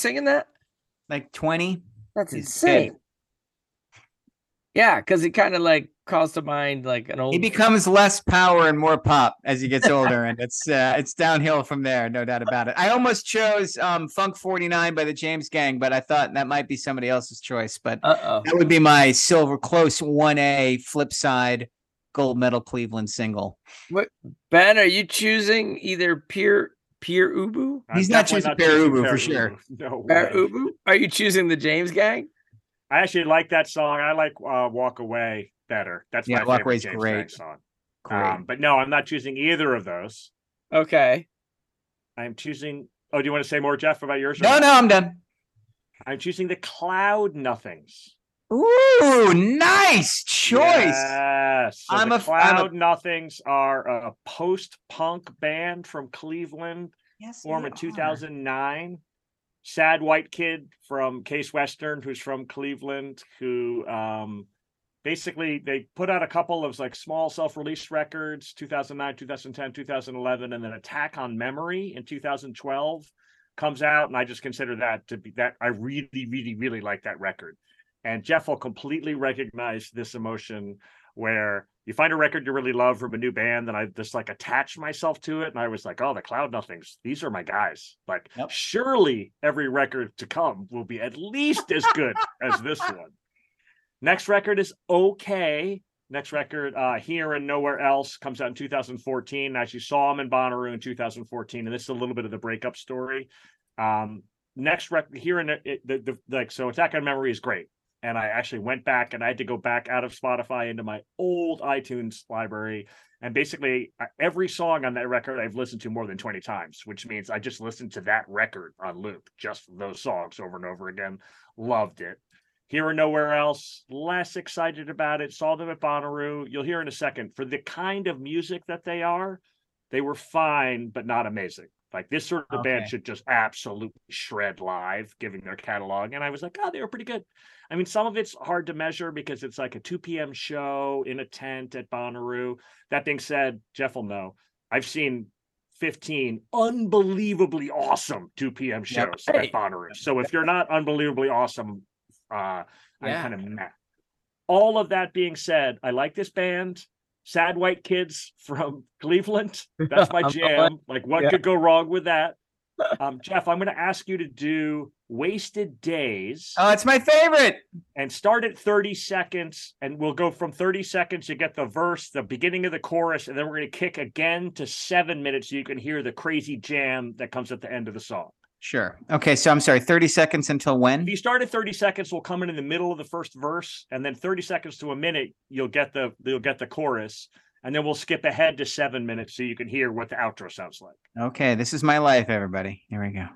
singing that? like twenty. That's He's insane. Yeah, because it kind of like calls to mind like an old. He becomes less power and more pop as he gets older, and it's uh, it's downhill from there, no doubt about it. I almost chose um, Funk Forty Nine by the James Gang, but I thought that might be somebody else's choice. But Uh oh. that would be my silver close one A flip side gold medal Cleveland single. What Ben, are you choosing either Pier Pere Ubu? I'm He's not choosing Pear choosing Ubu for Pear sure. Ubu. No Pier way. Ubu? Are you choosing the James Gang? I actually like that song. I like uh, "Walk Away" better. That's Yeah, my Walk favorite Away's James great. Gang song. Great. Um, but no, I'm not choosing either of those. Okay. I'm choosing. Oh, do you want to say more, Jeff, about yours? no, no, I'm done. I'm choosing the Cloud Nothings. Ooh, nice choice. Yes. So I'm a f- I'm a- Cloud Nothings are a post-punk band from Cleveland, Yes, formed in are. 2009. sad white kid from Case Western, who's from Cleveland, who um, basically they put out a couple of like small self-release records 2009 2010 2011 and then attack on memory in 2012 comes out and i just consider that to be that i really really really like that record and jeff will completely recognize this emotion where you find a record you really love from a new band and i just like attach myself to it and i was like oh the cloud nothings these are my guys like Yep. surely every record to come will be at least as good <laughs> as this one Next record is okay. Next record, uh, Here and Nowhere Else, comes out in 2014. I actually saw him in Bonnaroo in 2014, and this is a little bit of the breakup story. Um, next record, Here and it, the, the like, so Attack on Memory is great. And I actually went back and I had to go back out of Spotify into my old iTunes library. And basically, every song on that record I've listened to more than 20 times, which means I just listened to that record on loop, just those songs over and over again. Loved it. Here or nowhere else, less excited about it. Saw them at Bonnaroo. You'll hear in a second. For the kind of music that they are, they were fine, but not amazing. Like this sort of band should just absolutely shred live, giving their catalog. And I was like, oh, they were pretty good. I mean, some of it's hard to measure because it's like a 2 p.m. show in a tent at Bonnaroo. That being said, Jeff will know. I've seen 15 unbelievably awesome 2 p.m. Shows at Bonnaroo. So if you're not unbelievably awesome, uh, I'm kind of meh. All of that being said, I like this band. Sad White Kids from <laughs> Cleveland. <laughs> That's my jam. Like, what Yeah. could go wrong with that? <laughs> Um, Jeff, I'm going to ask you to do Wasted Days Oh, it's my favorite. and start at 30 seconds. And we'll go from 30 seconds. You get the verse, the beginning of the chorus, and then we're going to kick again to seven minutes so you can hear the crazy jam that comes at the end of the song. Sure. Okay, so I'm sorry. 30 seconds until when? If you start at 30 seconds, we'll come in in the middle of the first verse, and then 30 seconds to a minute, you'll get the you'll get the chorus, and then we'll skip ahead to seven minutes so you can hear what the outro sounds like. Okay, this is my life, everybody. Here we go.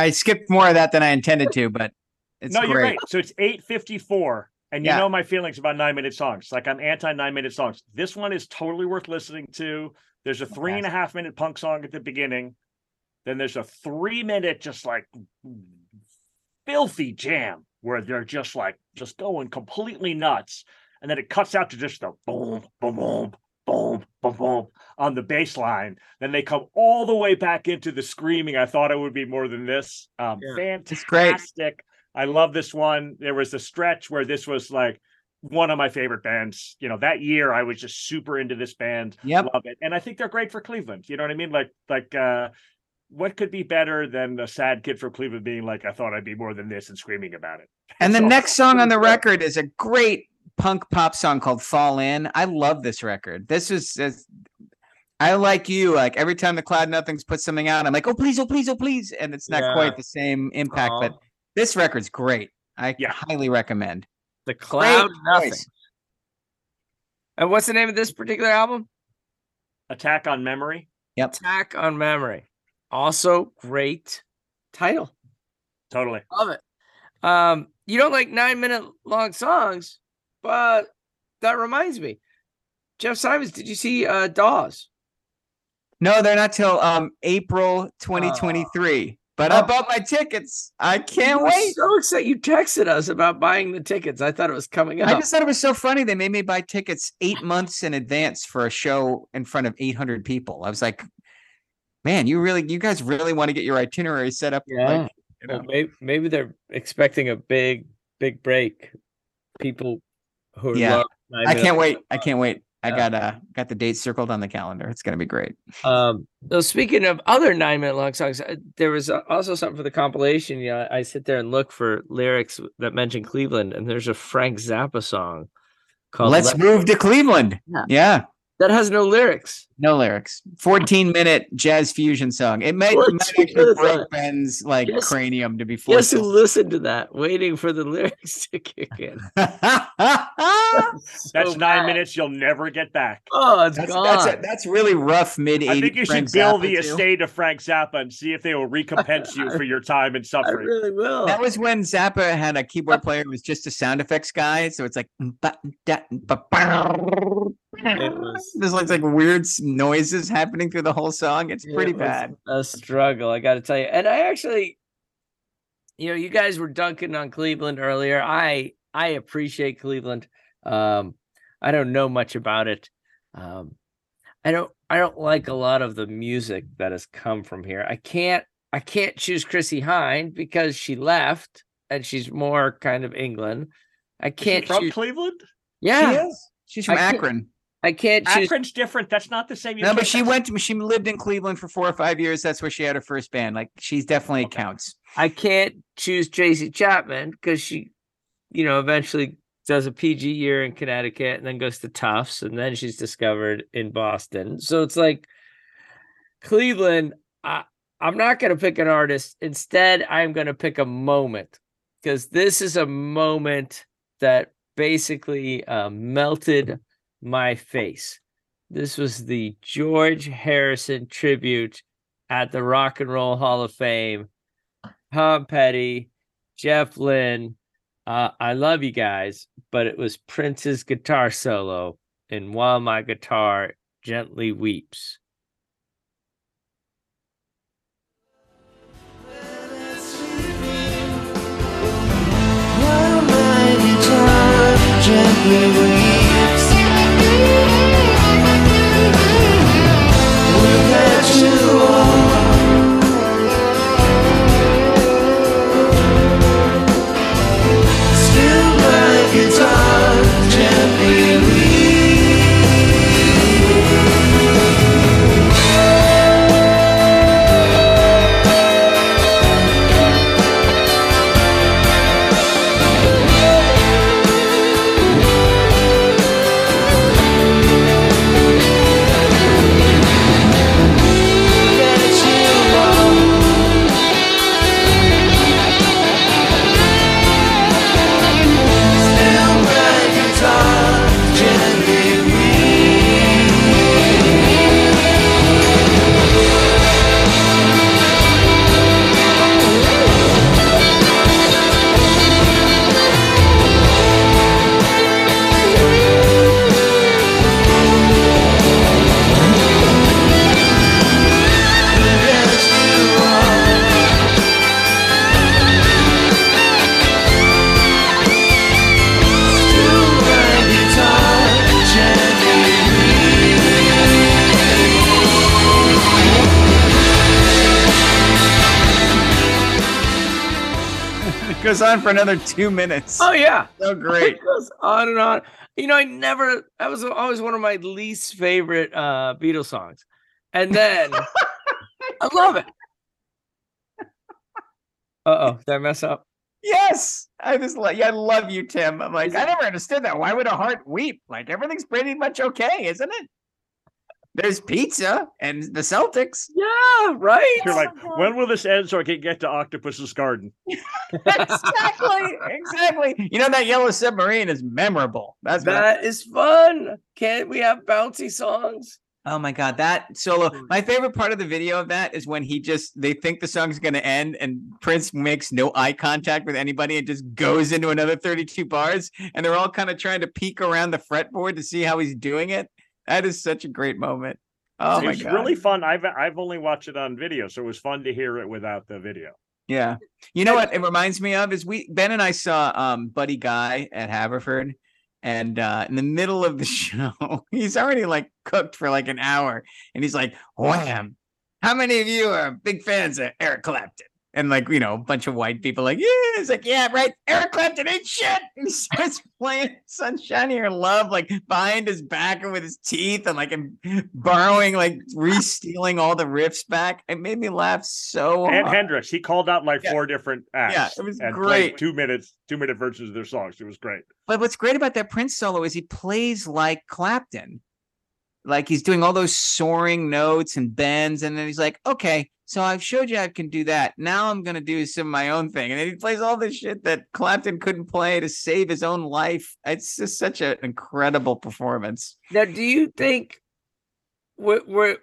I skipped more of that than I intended to, but it's no, great. you're right. So it's 854. And you Yeah. know my feelings about nine minute songs. Like I'm anti nine minute songs. This one is totally worth listening to. There's a three and a half minute punk song at the beginning. Then there's a three minute, just like filthy jam where they're just like just going completely nuts. And then it cuts out to just the boom, boom, boom, boom, boom, boom on the bass line. Then they come all the way back into the screaming. I thought it would be more than this. Um, Yeah. Fantastic. I love this one. There was a stretch where this was like one of my favorite bands. You know, that year I was just super into this band. Yep. Love it. And I think they're great for Cleveland. You know what I mean? Like, like, uh, what could be better than a sad kid from Cleveland being like, I thought I'd be more than this and screaming about it? And the <laughs> It's next song on the record is a great punk pop song called Fall In. I love this record. This is is- I like you. Like every time the Cloud Nothings put something out, I'm like, oh please, oh please, oh please. And it's not Yeah. quite the same impact, but this record's great. I Yeah. highly recommend. The cloud Great nothing. And what's the name of this particular album? Attack on Memory. Yep. Attack on Memory. Also great title. Totally. Love it. Um, you don't like nine minute long songs, but that reminds me. Jeff Simons, did you see uh Dawes? No, they're not till um April 2023. but I Oh. bought my tickets. I can't You were wait. So excited! You texted us about buying the tickets. I thought it was coming up. I just thought it was so funny. They made me buy tickets eight months in advance for a show in front of 800 people. I was like, man, you really, you guys really want to get your itinerary set up. Yeah. Like, you Well, maybe, maybe they're expecting a big, big break. People who Yeah. love I can't wait. I can't wait. I got uh got the date circled on the calendar. It's gonna be great. Um, so speaking of other nine minute long songs, uh, there was uh, also something for the compilation. You know, I sit there and look for lyrics that mention Cleveland, and there's a Frank Zappa song called Let's Let- move to Cleveland. Yeah. Yeah. That has no lyrics. No lyrics. 14 minute jazz fusion song. It might, it might actually break Ben's like yes- cranium to be forced. Yes, forced. who to- listened to that, waiting for the <laughs> lyrics to kick in. <laughs> That's So nine minutes you'll never get back. Oh, it's that's, gone. that's, a- that's really rough mid 80s. I think you should Frank bill Zappa, the too. estate of Frank Zappa and see if they will recompense you <laughs> for your time and suffering. I suffering. really will. That was when Zappa had a keyboard player who was just a sound effects guy. So it's like mm, ba- da- It <laughs> was- there's like, like weird noises happening through the whole song. It's pretty It was bad. A struggle, I got to tell you. And I actually, you know, you guys were dunking on Cleveland earlier. I I appreciate Cleveland. Um, I don't know much about it. Um, I don't I don't like a lot of the music that has come from here. I can't I can't choose Chrissie Hynde because she left and she's more kind of England. I can't from choose. Cleveland? Yeah, She is. She's from I can't- Akron. I can't choose. Akron's different. That's not the same. You No, but she went to, she lived in Cleveland for four or five years. That's where she had her first band. Like she's definitely Okay. counts. I can't choose Tracy Chapman because she, you know, eventually does a PG year in Connecticut and then goes to Tufts and then she's discovered in Boston. So it's like Cleveland. I, I'm not going to pick an artist. Instead, I'm going to pick a moment because this is a moment that basically uh, melted my face. This was the George Harrison tribute at the Rock and Roll Hall of Fame. Tom Petty, Jeff Lynne. Uh, I love you guys, but it was Prince's guitar solo in While My Guitar Gently Weeps. It goes on for another two minutes. Oh, yeah. so great. It goes on and on. You know, I never, that was always one of my least favorite uh Beatles songs. And then <laughs> I love it. Uh oh, did I mess up? Yes, I just like. Yeah, I love you, Tim. I'm like, I never understood that. Why would a heart weep? Like everything's pretty much okay, isn't it? There's pizza and the Celtics. Yeah, right. You're like, uh-huh. when will this end so I can get to Octopus's Garden? <laughs> exactly, exactly. You know that yellow submarine is memorable. That's what I- That is fun. Can't we have bouncy songs? Oh my god, that solo. My favorite part of the video of that is when he just they think the song's gonna end and Prince makes no eye contact with anybody and just goes into another 32 bars and they're all kind of trying to peek around the fretboard to see how he's doing it. That is such a great moment. Oh it my was god. really fun. I've I've only watched it on video, so it was fun to hear it without the video. Yeah. You know what it reminds me of is we Ben and I saw um Buddy Guy at Haverford and uh in the middle of the <laughs> show he's already like cooked for like an hour and he's like wham how many of you are big fans of Eric Clapton and like you know a bunch of white people like yeah it's like yeah right Eric Clapton ain't shit and <laughs> he starts playing Sunshine Your Love like behind his back and with his teeth and like and borrowing like re-stealing all the riffs back it made me laugh so And hard. Hendrix, he called out like Yeah. four different acts. Yeah, it was great. two minutes, two minute versions of their songs. It was great. But what's great about that Prince solo is he plays like Clapton. Like he's doing all those soaring notes and bends, and then he's like, okay, so I've showed you I can do that. Now I'm gonna do some of my own thing. And then he plays all this shit that Clapton couldn't play to save his own life. It's just such an incredible performance. Now, do you think were, were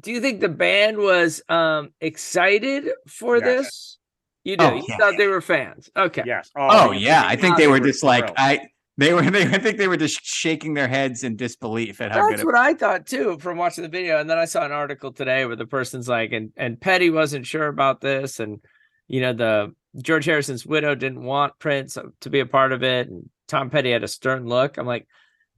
do you think the band was um excited for Yes. this? You do. Oh, you yeah. thought they were fans. Okay. Yes. Oh, he- yeah. I think he- they were just like. I they were <laughs> they I think they were just shaking their heads in disbelief at how good That's what I thought too from watching the video. And then I saw an article today where the person's like, and and Petty wasn't sure about this, and you know the George Harrison's widow didn't want Prince uh, to be a part of it, and Tom Petty had a stern look. I'm like,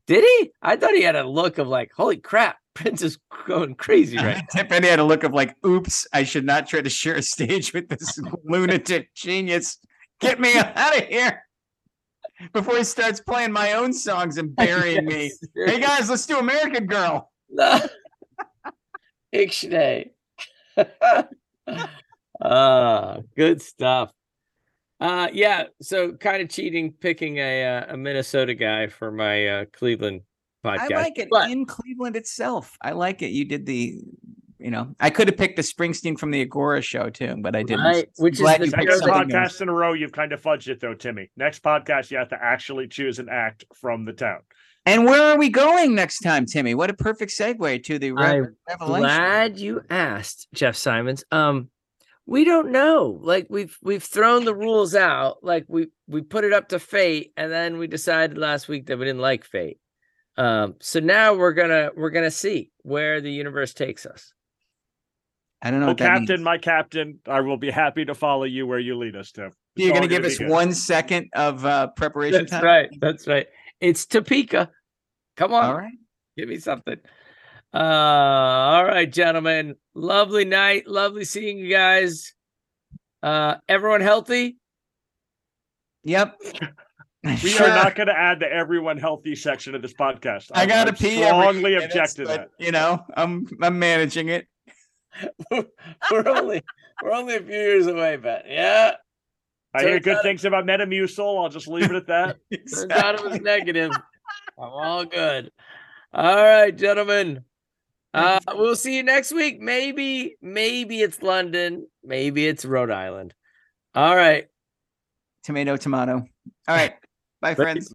did he? I thought he had a look of like, holy crap, <laughs> Prince is going crazy <laughs> right. now. Tiffany had a look of like, oops, I should not try to share a stage with this lunatic genius. Get me out of here before he starts playing my own songs and <laughs> burying me. Hey guys, let's do American Girl. <laughs> No. Ixnay. <laughs> Ah, good stuff. Uh yeah, so kind of cheating picking a uh, a Minnesota guy for my uh Cleveland podcast. I like it but- in Cleveland itself. I like it. You did the, you know, I could have picked the Springsteen from the Agora show too, but I didn't. Right, which is Glad the you picked Second podcast else. in a row, you've kind of fudged it though, Timmy. Next podcast, you have to actually choose an act from the town. And where are we going next time, Timmy? What a perfect segue to the Re- Revelation. Glad you asked, Jeff Simons. Um, we don't know. Like we've we've thrown the rules out. Like we we put it up to fate, and then we decided last week that we didn't like fate. Um, so now we're gonna we're gonna see where the universe takes us. I don't know Oh, what that Captain, means. my captain, I will be happy to follow you where you lead us to. It's You're going to give us good. one second of uh, preparation That's time. right. That's right. It's Topeka. Come on. All right. Give me something. Uh, all right, gentlemen. Lovely night. Lovely seeing you guys. Uh, everyone healthy? Yep. <laughs> We Sure. are not going to add the everyone healthy section of this podcast. I I'm- gotta I'm pee. every Strongly few minutes, object to that. You know, I'm I'm managing it. We're only we're only a few years away, but yeah. I hear good out- things about Metamucil. I'll just leave it at that. <laughs> Turns out it was negative. I'm all good. All right, gentlemen. Uh, we'll see you next week. Maybe, maybe it's London. Maybe it's Rhode Island. All right. Tomato, tomato. All right. Bye, friends.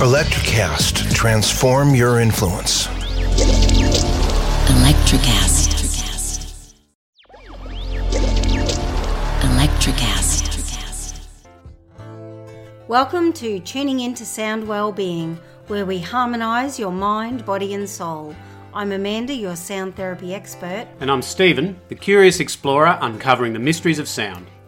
Electricast, transform your influence. Electricast. Electricast. Welcome to Tuning Into Sound Wellbeing, where we harmonise your mind, body, and soul. I'm Amanda, your sound therapy expert. And I'm Stephen, the curious explorer uncovering the mysteries of sound.